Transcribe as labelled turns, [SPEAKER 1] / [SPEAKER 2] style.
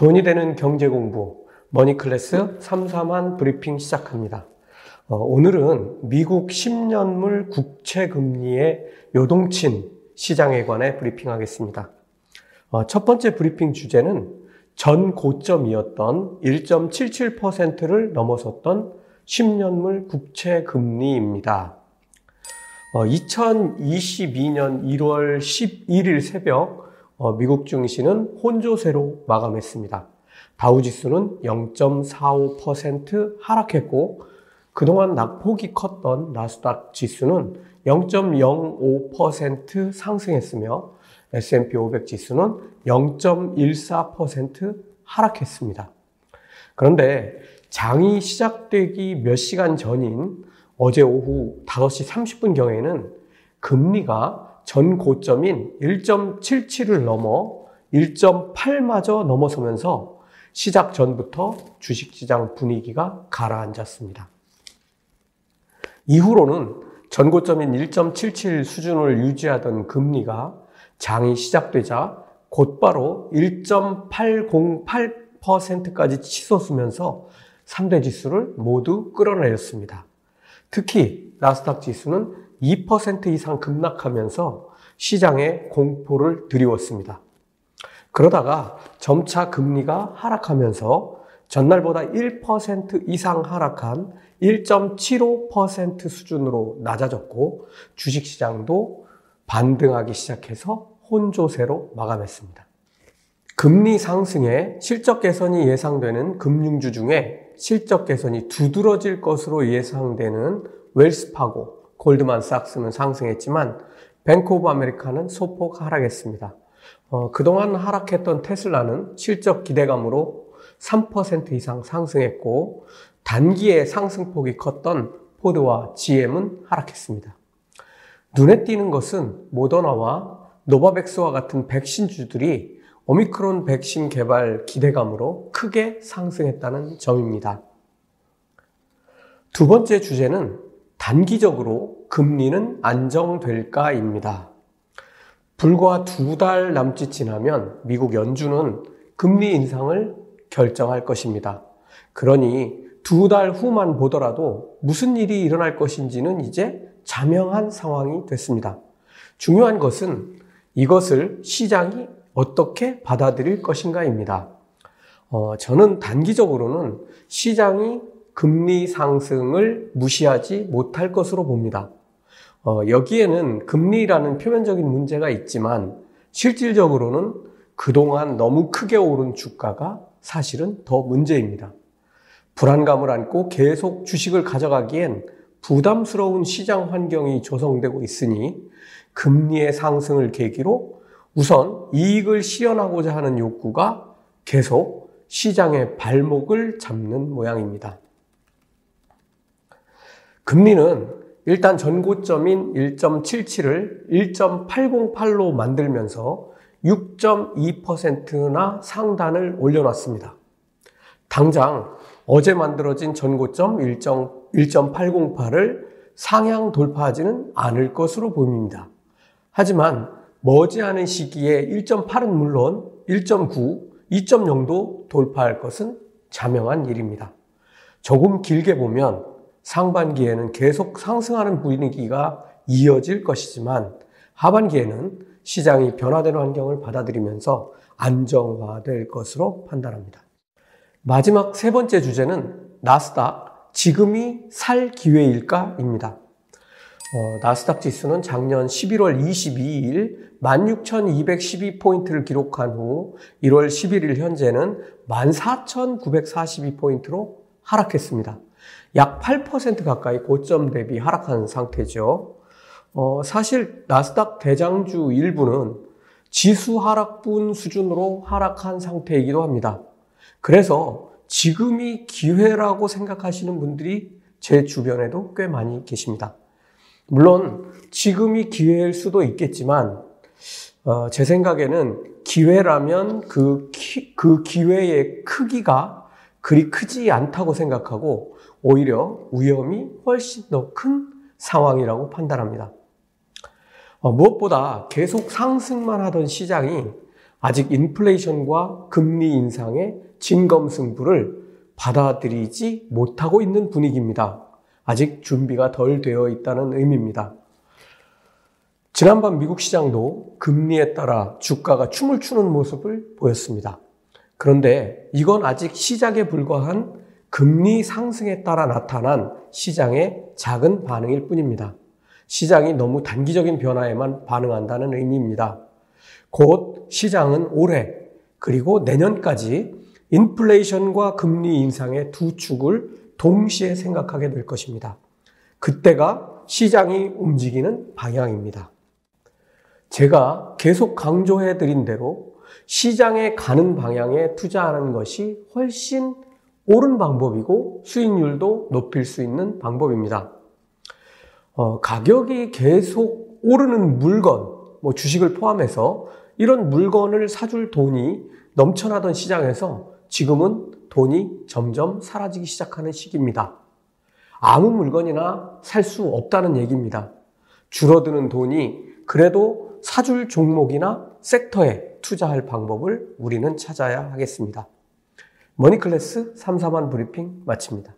[SPEAKER 1] 돈이 되는 경제 공부 머니클래스 331 브리핑 시작합니다. 어, 오늘은 미국 10년물 국채 금리의 요동친 시장에 관해 브리핑하겠습니다. 어, 첫 번째 브리핑 주제는 전 고점이었던 1.77%를 넘어섰던 10년물 국채 금리입니다. 2022년 1월 11일 새벽 어, 미국 증시는 혼조세로 마감했습니다. 다우지수는 0.45% 하락했고 그동안 낙폭이 컸던 나스닥 지수는 0.05% 상승했으며 S&P 500 지수는 0.14% 하락했습니다. 그런데 장이 시작되기 몇 시간 전인 어제 오후 5시 30분경에는 금리가 전 고점인 1.77을 넘어 1.8마저 넘어서면서 시작 전부터 주식시장 분위기가 가라앉았습니다. 이후로는 전 고점인 1.77 수준을 유지하던 금리가 장이 시작되자 곧바로 1.808%까지 치솟으면서 3대 지수를 모두 끌어내렸습니다. 특히 나스닥 지수는 2% 이상 급락하면서 시장에 공포를 드리웠습니다. 그러다가 점차 금리가 하락하면서 전날보다 1% 이상 하락한 1.75% 수준으로 낮아졌고 주식시장도 반등하기 시작해서 혼조세로 마감했습니다. 금리 상승에 실적 개선이 예상되는 금융주 중에 실적 개선이 두드러질 것으로 예상되는 웰스파고, 골드만삭스는 상승했지만 뱅크 오브 아메리카는 소폭 하락했습니다. 어, 그동안 하락했던 테슬라는 실적 기대감으로 3% 이상 상승했고 단기에 상승폭이 컸던 포드와 GM은 하락했습니다. 눈에 띄는 것은 모더나와 노바백스와 같은 백신주들이 오미크론 백신 개발 기대감으로 크게 상승했다는 점입니다. 두 번째 주제는 단기적으로 금리는 안정될까입니다. 불과 두 달 남짓 지나면 미국 연준은 금리 인상을 결정할 것입니다. 그러니 두 달 후만 보더라도 무슨 일이 일어날 것인지는 이제 자명한 상황이 됐습니다. 중요한 것은 이것을 시장이 어떻게 받아들일 것인가입니다. 어, 저는 단기적으로는 시장이 금리 상승을 무시하지 못할 것으로 봅니다. 어, 여기에는 금리라는 표면적인 문제가 있지만 실질적으로는 그동안 너무 크게 오른 주가가 사실은 더 문제입니다. 불안감을 안고 계속 주식을 가져가기엔 부담스러운 시장 환경이 조성되고 있으니 금리의 상승을 계기로 우선 이익을 실현하고자 하는 욕구가 계속 시장의 발목을 잡는 모양입니다. 금리는 일단 전고점인 1.77을 1.808로 만들면서 6.2%나 상단을 올려놨습니다. 당장 어제 만들어진 전고점 1.808을 상향 돌파하지는 않을 것으로 보입니다. 하지만 머지않은 시기에 1.8은 물론 1.9, 2.0도 돌파할 것은 자명한 일입니다. 조금 길게 보면 상반기에는 계속 상승하는 분위기가 이어질 것이지만 하반기에는 시장이 변화되는 환경을 받아들이면서 안정화될 것으로 판단합니다. 마지막 세 번째 주제는 나스닥 지금이 살 기회일까입니다. 어, 나스닥 지수는 작년 11월 22일 16,212포인트를 기록한 후 1월 11일 현재는 14,942포인트로 하락했습니다. 약 8% 가까이 고점 대비 하락한 상태죠. 어, 사실 나스닥 대장주 일부는 지수 하락분 수준으로 하락한 상태이기도 합니다. 그래서 지금이 기회라고 생각하시는 분들이 제 주변에도 꽤 많이 계십니다. 물론 지금이 기회일 수도 있겠지만 어, 제 생각에는 기회라면 그, 기, 그 기회의 크기가 그리 크지 않다고 생각하고 오히려 위험이 훨씬 더 큰 상황이라고 판단합니다. 어, 무엇보다 계속 상승만 하던 시장이 아직 인플레이션과 금리 인상의 진검승부를 받아들이지 못하고 있는 분위기입니다. 아직 준비가 덜 되어 있다는 의미입니다. 지난밤 미국 시장도 금리에 따라 주가가 춤을 추는 모습을 보였습니다. 그런데 이건 아직 시작에 불과한 금리 상승에 따라 나타난 시장의 작은 반응일 뿐입니다. 시장이 너무 단기적인 변화에만 반응한다는 의미입니다. 곧 시장은 올해 그리고 내년까지 인플레이션과 금리 인상의 두 축을 동시에 생각하게 될 것입니다. 그때가 시장이 움직이는 방향입니다. 제가 계속 강조해 드린 대로 시장에 가는 방향에 투자하는 것이 훨씬 옳은 방법이고 수익률도 높일 수 있는 방법입니다. 어, 가격이 계속 오르는 물건, 뭐 주식을 포함해서 이런 물건을 사줄 돈이 넘쳐나던 시장에서 지금은 돈이 점점 사라지기 시작하는 시기입니다. 아무 물건이나 살 수 없다는 얘기입니다. 줄어드는 돈이 그래도 사줄 종목이나 섹터에 투자할 방법을 우리는 찾아야 하겠습니다. 머니클래스 331 브리핑 마칩니다.